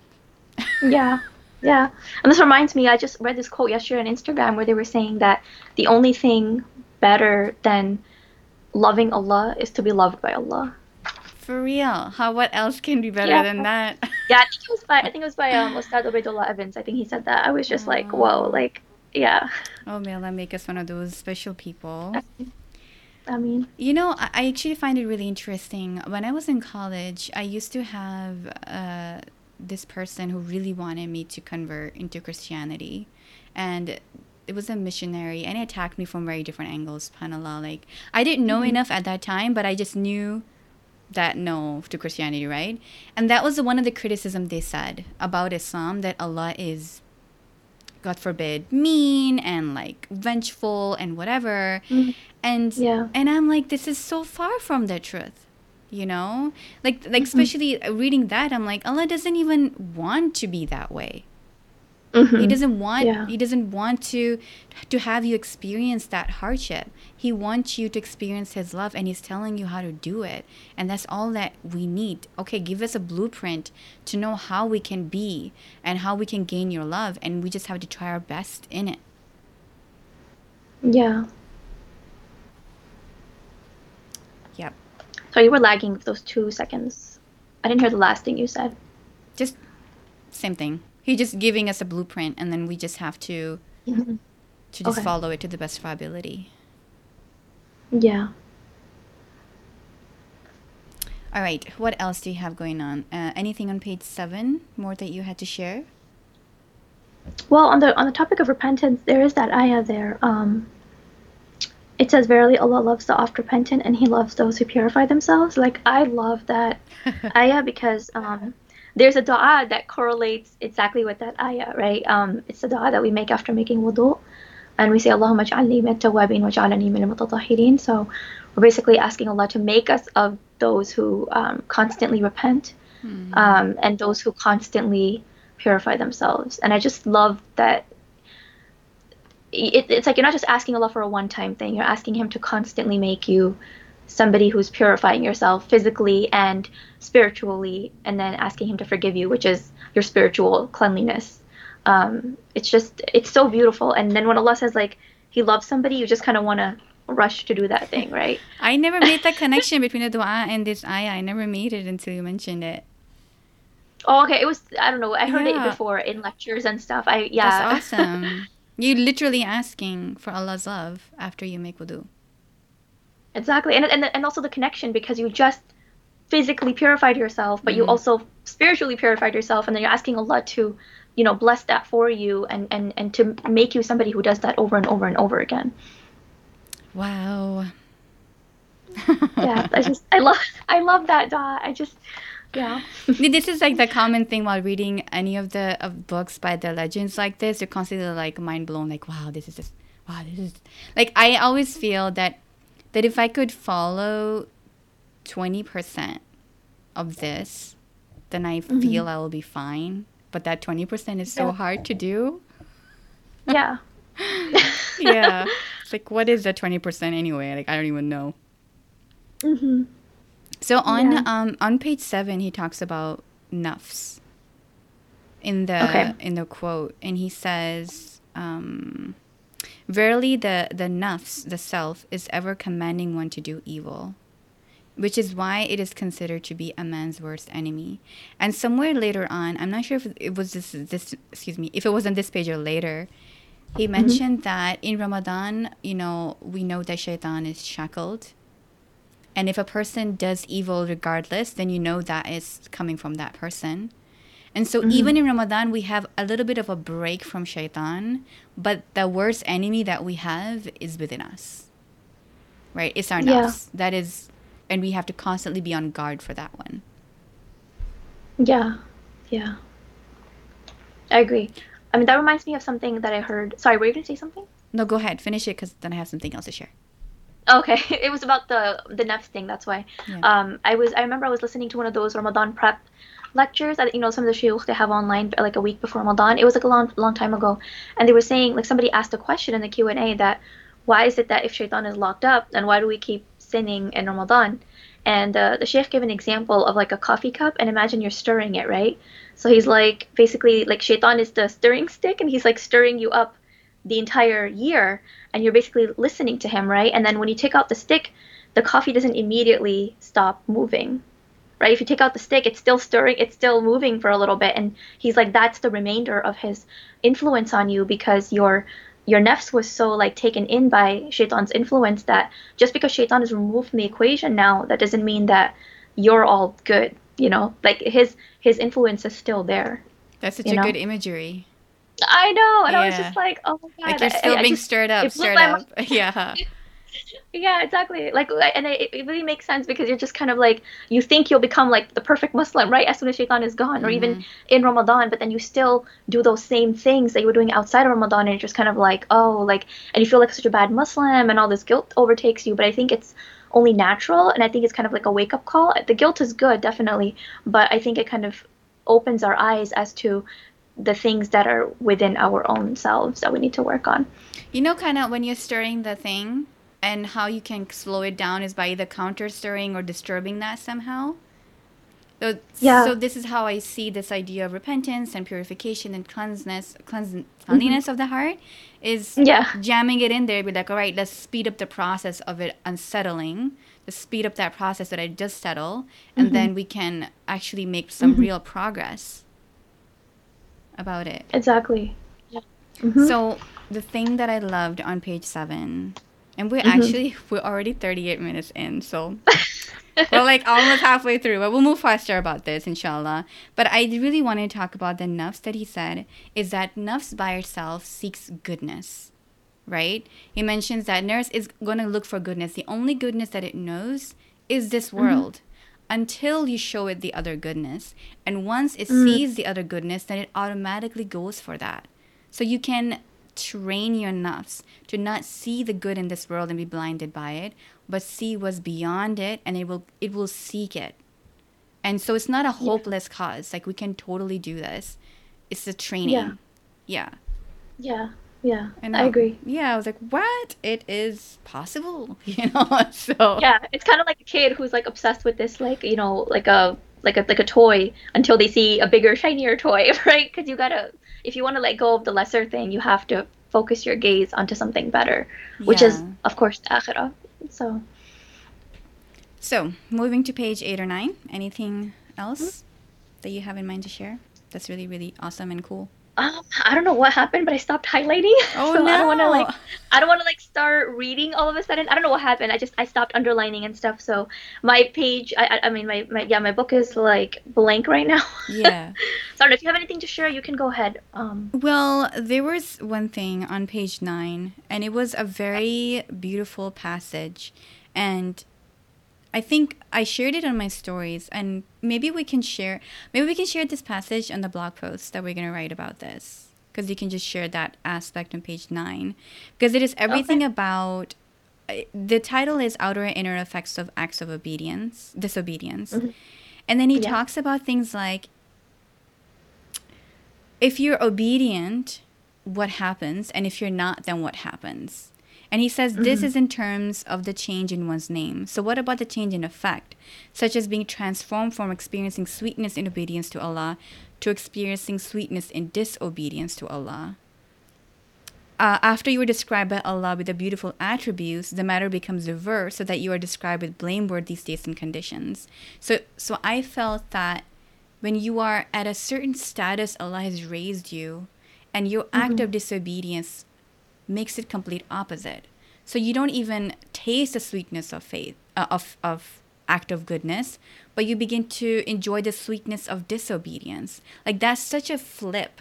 Yeah, yeah. And this reminds me, I just read this quote yesterday on Instagram where they were saying that the only thing better than loving Allah is to be loved by Allah. For real. How what else can be better Yeah. than that? Yeah, I think it was by I think it was by um Ustad Ubaidullah Evans. I think he said that. I was just like, whoa, like, yeah. oh may Allah make us one of those special people. I mean, You know, I, I actually find it really interesting. When I was in college, I used to have uh, this person who really wanted me to convert into Christianity. And it was a missionary, and he attacked me from very different angles, subhanAllah. Like, I didn't know enough at that time, but I just knew that no to Christianity, right? And that was one of the criticism they said about Islam that Allah is God forbid mean and like vengeful and whatever. Mhm. And Yeah. and I'm like this is so far from the truth. You know? Like like especially reading that I'm like Allah doesn't even want to be that way. He mhm. doesn't want Yeah. he doesn't want to to have you experience that hardship. He wants you to experience his love and he's telling you how to do it. And that's all that we need. Okay, give us a blueprint to know how we can be and how we can gain your love and we just have to try our best in it. yeah. Yep. So you were lagging with those two seconds. I didn't hear the last thing you said. Just same thing. He's just giving us a blueprint and then we just have to Mhm. to just Okay. follow it to the best of our ability. Yeah. All right. What else do you have going on? Uh, anything on page seven more that you had to share? Well, on the on the topic of repentance, there is that ayah there. Um, it says, "Verily, Allah loves the oft repentant, and He loves those who purify themselves." Like I love that ayah because um, there's a du'a that correlates exactly with that ayah, right? Um, it's the du'a that we make after making wudu, and we say, "Allahumma ja'alni min tawabin wa ja'alni min al-mutatahhirin." So we're basically asking Allah to make us of those who um, constantly repent um, and those who constantly purify themselves. And I just love that. It, it's like you're not just asking Allah for a one-time thing. You're asking Him to constantly make you somebody who's purifying yourself physically and spiritually, and then asking Him to forgive you, which is your spiritual cleanliness. Um, it's just it's so beautiful. And then when Allah says like He loves somebody, you just kind of want to rush to do that thing, right? I never made that connection between the dua and this ayah. I never made it until you mentioned it. Oh, okay. It was I don't know. I heard Yeah. it before in lectures and stuff. I yeah. That's awesome. You literally asking for Allah's love after you make wudu. Exactly, and and and also the connection because you just physically purified yourself, but you Mhm. also spiritually purified yourself, and then you're asking Allah to, you know, bless that for you and and and to make you somebody who does that over and over and over again. Wow. yeah, I just I love I love that dot. I just yeah. this is like the common thing while reading any of the of books by the legends like this. You're constantly like mind blown, like wow, this is just wow, this is like I always feel that that if I could follow twenty percent of this, then I Mm-hmm. feel I will be fine. But that twenty percent is so Yeah. hard to do. Yeah. Yeah. it's like what is the twenty percent anyway? Like I don't even know. hmm So on Yeah. um on page seven, he talks about nafs in the Okay. in the quote, and he says, um, "Verily, the the nafs, the self, is ever commanding one to do evil." Which is why it is considered to be a man's worst enemy. And somewhere later on, I'm not sure if it was this this excuse me, if it was on this page or later, he mentioned that in Ramadan, you know, we know that shaitan is shackled and if a person does evil regardless, then you know that is coming from that person. And so mm-hmm. even in Ramadan, we have a little bit of a break from shaitan, but the worst enemy that we have is within us. Right? It's our Yeah. nafs. That is, and we have to constantly be on guard for that one. Yeah. Yeah. I agree. I mean, that reminds me of something that I heard. Sorry, were you going to say something? No, go ahead. Finish it because then I have something else to share. Okay, it was about the the nafs thing. That's why. Yeah. Um, I was I remember I was listening to one of those Ramadan prep lectures that you know some of the shuyukh they have online like a week before Ramadan. It was like a long long time ago, and they were saying like somebody asked a question in the Q and A that why is it that if shaitan is locked up, then why do we keep sinning in Ramadan? And uh, the sheikh gave an example of like a coffee cup, and imagine you're stirring it, right? So he's like basically like shaitan is the stirring stick, and he's like stirring you up the entire year and you're basically listening to him, right? And then when you take out the stick, the coffee doesn't immediately stop moving, right? If you take out the stick, it's still stirring, it's still moving for a little bit. And he's like, that's the remainder of his influence on you because your your nafs was so like taken in by shaitan's influence that just because shaitan is removed from the equation now, that doesn't mean that you're all good, you know? Like his his influence is still there. That's such a know? good imagery. I know, and I was just like, oh my god, Like you're still I- I being just- stirred up, stirred up. Yeah. Yeah, exactly. Like, and it, it really makes sense because you're just kind of like you think you'll become like the perfect Muslim, right? As soon as Shaitan is gone, or even mm-hmm. in Ramadan, but then you still do those same things that you were doing outside of Ramadan, and you're just kind of like, oh, like, and you feel like such a bad Muslim, and all this guilt overtakes you. But I think it's only natural, and I think it's kind of like a wake up call. The guilt is good, definitely, but I think it kind of opens our eyes as to the things that are within our own selves that we need to work on. You know, kind of when you're stirring the thing, and how you can slow it down is by either counter stirring or disturbing that somehow. So, Yeah. so this is how I see this idea of repentance and purification and cleanseness, cleanse, mm-hmm. cleanliness of the heart is Yeah. jamming it in there. Be like, all right, let's speed up the process of it unsettling. Let's speed up that process that I just settle, and mm-hmm. then we can actually make some mm-hmm. real progress about it. Exactly. Yeah. Mhm. So the thing that I loved on page seven, and we're Mm-hmm. actually we're already thirty eight minutes in, so we're like almost halfway through. But we'll move faster about this, inshallah. But I really want to talk about the nafs that he said is that nafs by itself seeks goodness, right? He mentions that nurse is going to look for goodness. The only goodness that it knows is this world. Until you show it the other goodness. And once it mm. sees the other goodness, then it automatically goes for that. So you can train your nafs to not see the good in this world and be blinded by it, but see what's beyond it and it will it will seek it. And so it's not a hopeless cause. Like we can totally do this. It's a training. Yeah. Yeah. Yeah, yeah, And I um, agree. Yeah, I was like, what? It is possible, you know. So Yeah, it's kind of like a kid who's like obsessed with this, like you know, like a like a like a toy until they see a bigger, shinier toy, right? Because you gotta, if you want to let go of the lesser thing, you have to focus your gaze onto something better, which is, of course, the akhirah. So, So moving to page eight or nine. Anything else that you have in mind to share? That's really really awesome and cool. Um, I don't know what happened, but I stopped highlighting. Oh, so I don't want to no. like, I don't want to like start reading all of a sudden. I don't know what happened. I just I stopped underlining and stuff. So my page, I I, mean my, my yeah my book is like blank right now. Yeah. so I don't know if you have anything to share. You can go ahead. Um. Well, there was one thing on page nine, and it was a very beautiful passage, and I think I shared it on my stories, and maybe we can share. Maybe we can share this passage on the blog post that we're gonna write about this, because you can just share that aspect on page nine, because it is everything Okay. about. uh, The title is outer and inner effects of acts of obedience, disobedience, and then he Yeah. talks about things like if you're obedient, what happens? And if you're not, then what happens? And he says this is in terms of the change in one's name. So, what about the change in effect, such as being transformed from experiencing sweetness in obedience to Allah to experiencing sweetness in disobedience to Allah? Uh, after you are described by Allah with the beautiful attributes, the matter becomes reversed so that you are described with blameworthy states and conditions. So, so I felt that when you are at a certain status Allah has raised you, and your act of disobedience makes it complete opposite. So you don't even taste the sweetness of faith, uh, of of act of goodness, but you begin to enjoy the sweetness of disobedience. Like that's such a flip,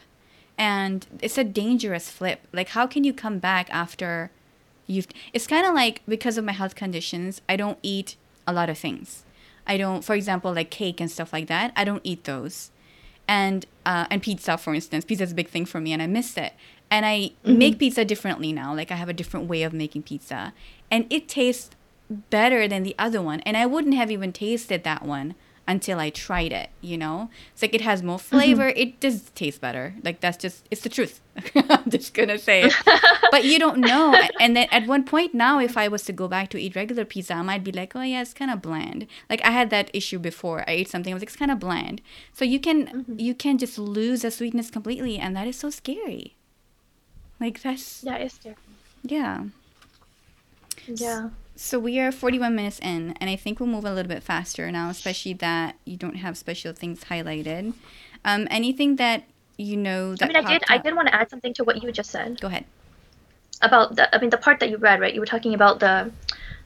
and it's a dangerous flip. Like how can you come back after you've? It's kind of like because of my health conditions, I don't eat a lot of things. I don't, for example, like cake and stuff like that. I don't eat those and uh, and pizza for instance pizza is a big thing for me and i miss it and i mm-hmm. make pizza differently now like i have a different way of making pizza. And it tastes better than the other one. And i wouldn't have even tasted that one until i tried it you know? It's like it has more mm-hmm. flavor. It does taste better. Like that's just it's the truth. I'm just gonna say it. But you don't know. And then at one point now if i was to go back to eat regular pizza i might be like oh yeah it's kind of bland. Like i had that issue before. I ate something i was like it's kind of bland. So you can mm-hmm. you can just lose the sweetness completely and that is so scary like that's Yeah, it's there. yeah Yeah. so we are 41 minutes in and i think we'll move a little bit faster now especially that you don't have special things highlighted um anything that you know that I mean, I did. popped I did want to add something to what you just said go ahead about the. I mean, the part that you read, right? You were talking about the,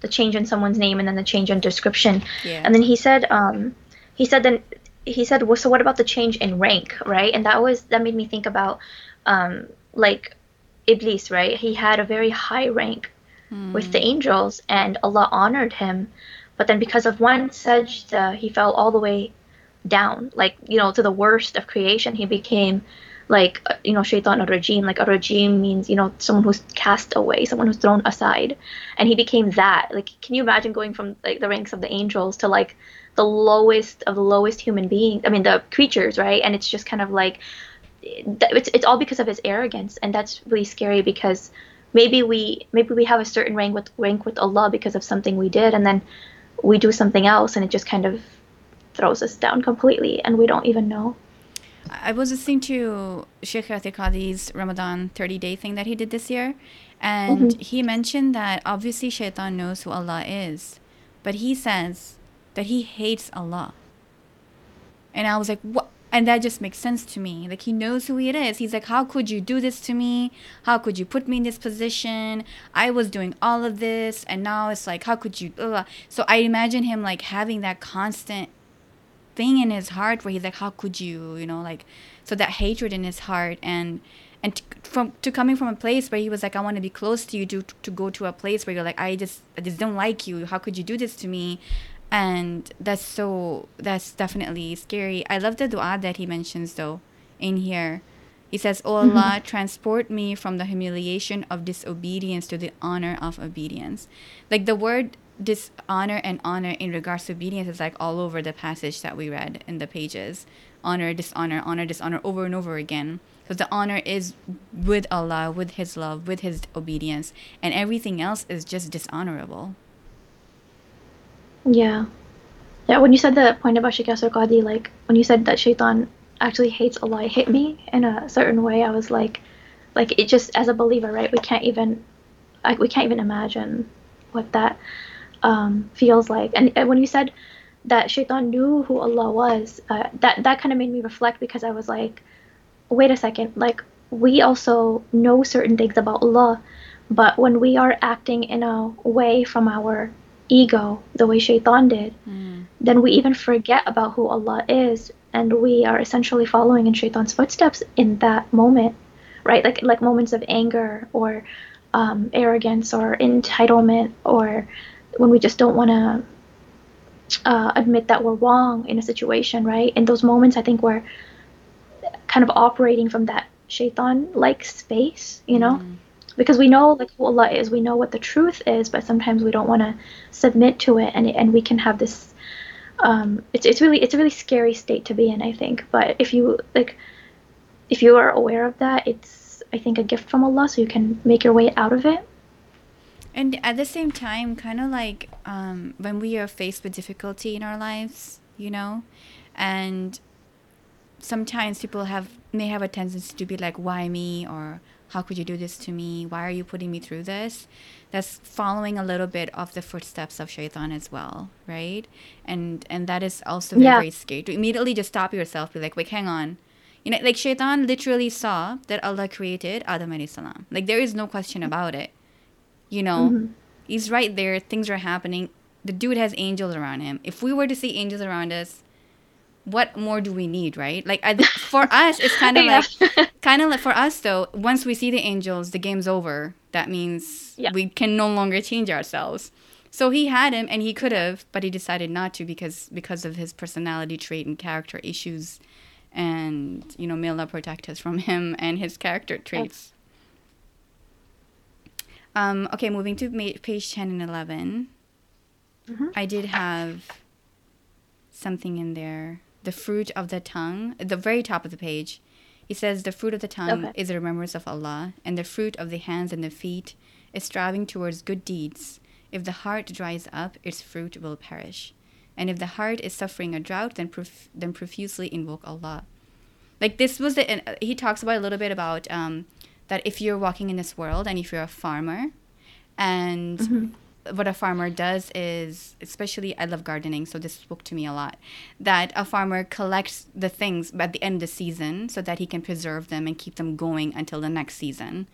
the change in someone's name and then the change in description. Yeah. And then he said, um, he said then he said, well, so what about the change in rank, right? And that was that made me think about, um, like, Iblis, right? He had a very high rank with the angels, and Allah honored him, but then because of one sajda, he fell all the way down, like you know, to the worst of creation. He became like uh, you know, shaitan or rajim. Like a rajim means you know someone who's cast away, someone who's thrown aside, and he became that. Like, can you imagine going from like the ranks of the angels to like the lowest of the lowest human beings? I mean, the creatures, right? And it's just kind of like it's it's all because of his arrogance, and that's really scary because maybe we maybe we have a certain rank with rank with Allah because of something we did, and then we do something else, and it just kind of throws us down completely, and we don't even know. I was listening to Sheikh Yasir Qadi's Ramadan 30 day thing that he did this year, and mm-hmm. he mentioned that obviously Shaitan knows who Allah is, but he says that he hates Allah. And I was like, what? And that just makes sense to me. Like, he knows who it is. He's like, How could you do this to me? How could you put me in this position? I was doing all of this, and now it's like, How could you? blah." So I imagine him like having that constant thing in his heart where he's like how could you you know like so that hatred in his heart and and from to coming from a place where he was like i want to be close to you to to go to a place where you're like i just i just don't like you how could you do this to me and that's so that's definitely scary. I love the dua that he mentions though in here. He says oh allah transport me from the humiliation of disobedience to the honor of obedience. Like the word dishonor and honor in regards to obedience is like all over the passage that we read in the pages. Honor dishonor honor dishonor over and over again. Because the honor is with allah with his love with his obedience. And everything else is just dishonorable Yeah. Yeah, when you said the point about Sheikh Yasir Qadi, like when you said that Shaitan actually hates Allah, it hit me in a certain way. I was like, like it just as a believer, right? We can't even, like we can't even imagine what that um, feels like. And, and when you said that Shaitan knew who Allah was, uh, that that kind of made me reflect because I was like, wait a second, like we also know certain things about Allah, But when we are acting in a way from our ego, the way Shaitan did, Mm. then we even forget about who Allah is, and we are essentially following in Shaitan's footsteps in that moment, right? Like like moments of anger or um, arrogance or entitlement, or when we just don't want to uh, admit that we're wrong in a situation, right? In those moments, I think we're kind of operating from that Shaitan-like space, you know Mm. Because we know like who Allah is, we know what the truth is, but sometimes we don't want to submit to it, and and we can have this. Um, it's it's really it's a really scary state to be in, I think. But if you like, if you are aware of that, it's I think a gift from Allah, so you can make your way out of it. And at the same time, kind of like um, when we are faced with difficulty in our lives, you know, and sometimes people have may have a tendency to be like, "Why me?" or "How could you do this to me? Why are you putting me through this?" That's following a little bit of the footsteps of Shaitan as well, right? And and that is also very, Yeah. very scary. To immediately just stop yourself, be like, "Wait, hang on." You know, like Shaitan literally saw that Allah created Adam alayhi salam. Like there is no question about it you know Mhm. he's right there things are happening the dude has angels around him if we were to see angels around us what more do we need right like I, for us it's kind of Yeah. like kind of like for us though once we see the angels the game's over that means Yeah. we can no longer change ourselves so he had him and he could have but he decided not to because because of his personality trait and character issues and you know may allah protect us from him and his character traits um, okay, moving to ma- page 10 and 11. Mhm. I did have something in there. The fruit of the tongue, at the very top of the page. He says, The fruit of the tongue Okay. is the remembrance of Allah, and the fruit of the hands and the feet is striving towards good deeds. If the heart dries up, its fruit will perish. And if the heart is suffering a drought, then, prof- then profusely invoke Allah. Like this was the, uh, he talks about a little bit about um, that if you're walking in this world and if you're a farmer, and Mhm. What a farmer does is, especially I love gardening, so this spoke to me a lot, that a farmer collects the things at the end of the season so that he can preserve them and keep them going until the next season.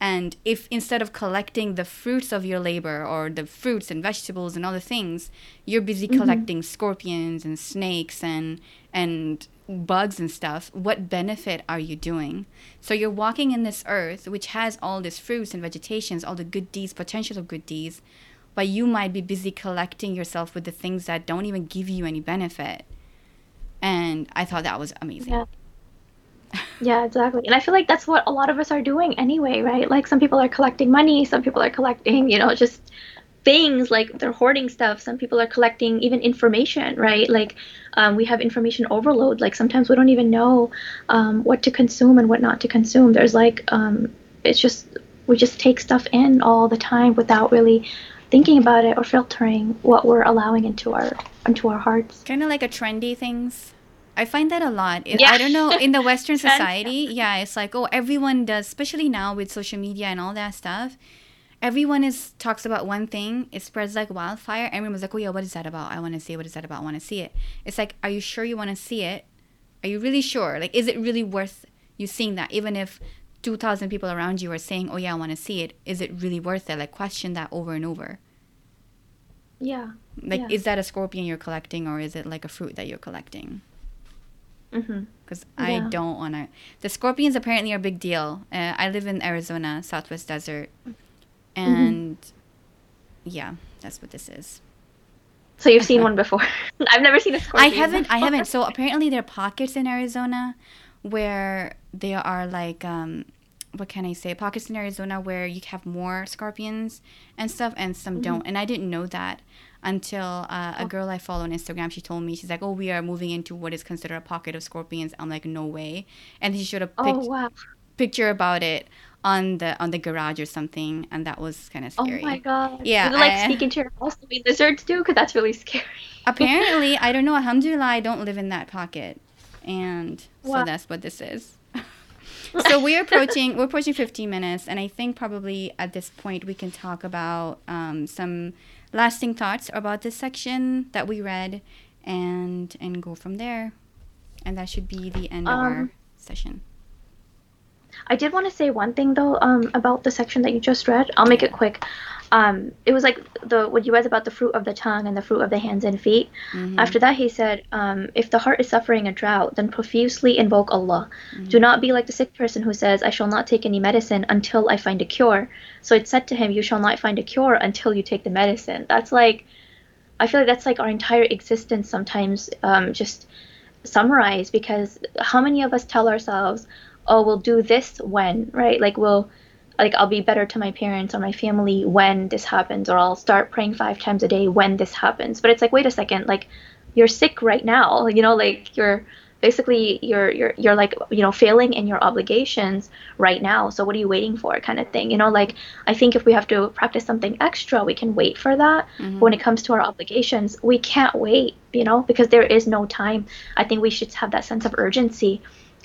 And if instead of collecting the fruits of your labor or the fruits and vegetables and other things, you're busy mm-hmm. collecting scorpions and snakes and and bugs and stuff, what benefit are you doing? So you're walking in this earth which has all these fruits and vegetations, all the good deeds, potential of good deeds, but you might be busy collecting yourself with the things that don't even give you any benefit. And I thought that was amazing. Yeah. Yeah, exactly. And I feel like that's what a lot of us are doing anyway, right? Like some people are collecting money, some people are collecting, you know, just things like they're hoarding stuff. Some people are collecting even information, right? Like um, we have information overload. Like sometimes we don't even know um, what to consume and what not to consume. There's like, um, it's just, we just take stuff in all the time without really thinking about it or filtering what we're allowing into our into our hearts. kind of like a trendy things. I find that a lot. It- Yeah. I don't know in the Western society. Yeah, it's like oh, everyone does, especially now with social media and all that stuff. Everyone is talks about one thing. It spreads like wildfire. Everyone's like, oh yeah, what is that about? I want to see it. What is that about? I want to see it. It's like, are you sure you want to see it? Are you really sure? Like, is it really worth you seeing that? Even if two thousand people around you are saying, oh yeah, I want to see it. Is it really worth it? Like, question that over and over. Yeah. Like, Yeah. is that a scorpion you're collecting, or is it like a fruit that you're collecting? because I Yeah. don't want to. The scorpions apparently are a big deal. Uh, I live in Arizona, Southwest Desert, and yeah, that's what this is. So you've seen one before. I've never seen a scorpion. I haven't. I haven't. So apparently there are pockets in Arizona where there are like um, what can I say? Pockets in Arizona where you have more scorpions and stuff, and some don't. And I didn't know that until uh, a girl I follow on Instagram. She told me she's like, "Oh, we are moving into what is considered a pocket of scorpions." I'm like, "No way!" And she showed a Oh wow! picture about it on the on the garage or something, and that was kind of scary. Oh my god! Yeah, Does it like I- sneak into your house the way lizards too, Because that's really scary. Apparently, I don't know. Alhamdulillah, I don't live in that pocket, and so that's what this is. so we're approaching we're approaching 15 minutes, and I think probably at this point we can talk about um, some lasting thoughts about this section that we read, and and go from there, and that should be the end of our Um, session. I did want to say one thing though um, about the section that you just read. I'll make it quick. Um, it was like the what you read about the fruit of the tongue and the fruit of the hands and feet. Mm-hmm. After that, he said, um, "If the heart is suffering a drought, then profusely invoke Allah. Mm-hmm. Do not be like the sick person who says, I shall not take any medicine until I find a cure. So it said to him, You shall not find a cure until you take the medicine. That's like, I feel like that's like our entire existence sometimes um, just summarized because how many of us tell ourselves, oh, we'll do this when, right? Like, we'll, like, I'll be better to my parents or my family when this happens, or I'll start praying five times a day when this happens. But it's like, wait a second, like, you're sick right now, you know, like, you're, basically you're you're you're like you know failing in your obligations right now so what are you waiting for kind of thing you know like i think if we have to practice something extra we can wait for that Mm-hmm. when it comes to our obligations we can't wait you know because there is no time i think we should have that sense of urgency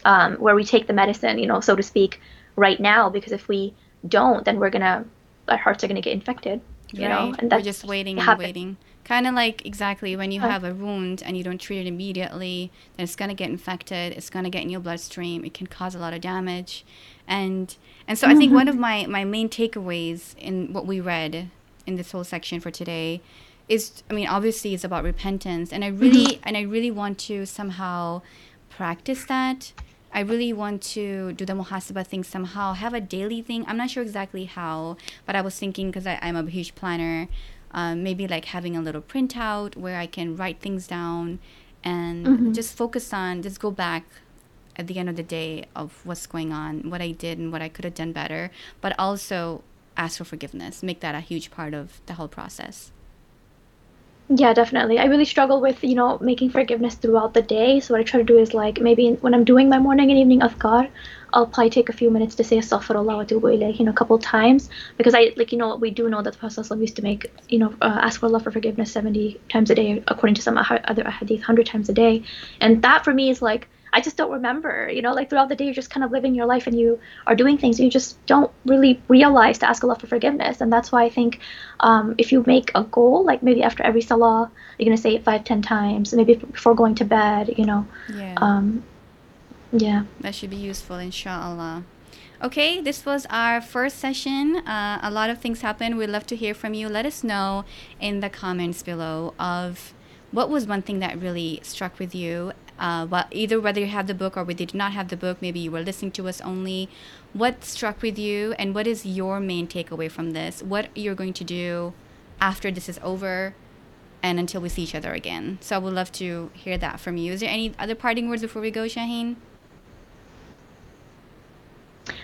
um, where we take the medicine you know so to speak right now because if we don't then we're gonna our hearts are gonna get infected you know right? and We're that's just waiting and happens. waiting. Kind of like exactly when you Uh. have a wound and you don't treat it immediately, then it's gonna get infected. It's gonna get in your bloodstream. It can cause a lot of damage, and and so I think one of my my main takeaways in what we read in this whole section for today is I mean obviously it's about repentance, and I really and I really want to somehow practice that. I really want to do the muhasabah thing somehow, have a daily thing. I'm not sure exactly how, but I was thinking because I'm a huge planner, um, maybe like having a little printout where I can write things down and just focus on, just go back at the end of the day of what's going on, what I did and what I could have done better, but also ask for forgiveness, make that a huge part of the whole process. Yeah, definitely. I really struggle with, you know, making forgiveness throughout the day. So what I try to do is like maybe when I'm doing my morning and evening adhkar, I'll probably take a few minutes to say astaghfirullah wa atubu ilayh, you know, a couple times because I like you know we do know that the Prophet used to make you know uh, ask for Allah for forgiveness 70 times a day according to some other hadith 100 times a day. And that for me is like I just don't remember, you know, like throughout the day you're just kind of living your life and you are doing things and you just don't really realize to ask Allah for forgiveness. And that's why I think um, if you make a goal, like maybe after every salah, you're gonna say it five, ten times, maybe before going to bed, you know. Yeah. Um, yeah. That should be useful, inshallah. Okay, this was our first session. Uh, a lot of things happened. We'd love to hear from you. Let us know in the comments below of what was one thing that really struck with you. Uh, well, either whether you have the book or whether you did not have the book, maybe you were listening to us only. What struck with you, and what is your main takeaway from this? What you're going to do after this is over, and until we see each other again. So I would love to hear that from you. Is there any other parting words before we go, Shaheen?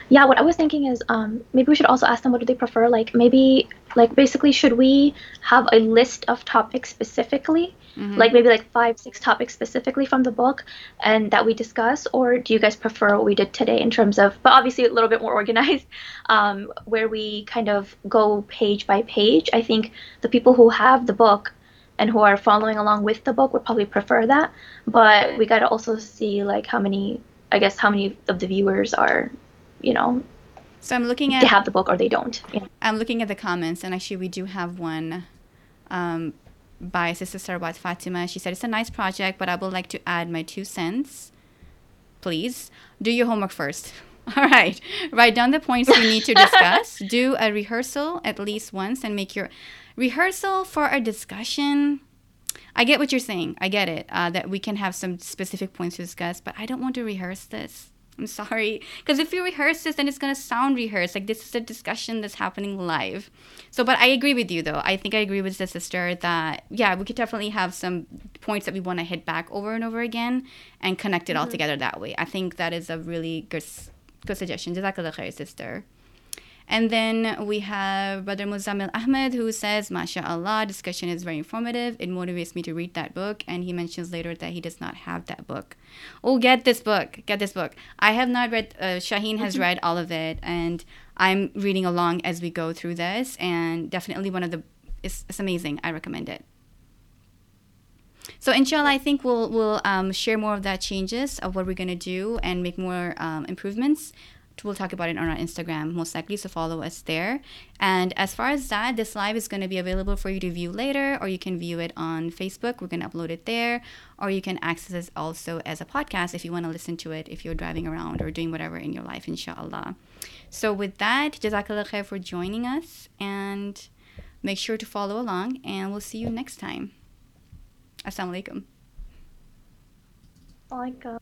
Yeah, what I was thinking is um, maybe we should also ask them what do they prefer. Like maybe like basically should we have a list of topics specifically, like maybe like five six topics specifically from the book, and that we discuss, or do you guys prefer what we did today in terms of, but obviously a little bit more organized, um, where we kind of go page by page. I think the people who have the book and who are following along with the book would probably prefer that, but we got to also see like how many, I guess how many of the viewers are you know So I'm looking at they have the book or they don't. I'm looking at the comments, and actually, we do have one um, by Sister Sarwat Fatima. She said, It's a nice project, but I would like to add my two cents. Please do your homework first. All right. Write down the points we need to discuss. do a rehearsal at least once and make your rehearsal for a discussion. I get what you're saying. I get it. Uh, that we can have some specific points to discuss, but I don't want to rehearse this. I'm sorry. Because if you rehearse this, then it's going to sound rehearsed. Like this is a discussion that's happening live. So, but I agree with you, though. I think I agree with the sister that, yeah, we could definitely have some points that we want to hit back over and over again and connect it all mm-hmm. together that way. I think that is a really good, good suggestion. Jazakallah khair, sister. And then we have Brother Muzammil Ahmed who says, MashaAllah, discussion is very informative. It motivates me to read that book. And he mentions later that he does not have that book. Oh, get this book. Get this book. I have not read, uh, Shaheen has read all of it. And I'm reading along as we go through this. And definitely one of the, it's, it's amazing. I recommend it. So inshallah, I think we'll we'll um, share more of that changes of what we're gonna do and make more um, improvements we'll talk about it on our Instagram most likely. So follow us there. And as far as that, this live is going to be available for you to view later, or you can view it on Facebook. We're going to upload it there, or you can access it also as a podcast if you want to listen to it if you're driving around or doing whatever in your life, inshallah. So with that, Jazakallah khair for joining us, and make sure to follow along, and we'll see you next time. Assalamu alaikum. Uh,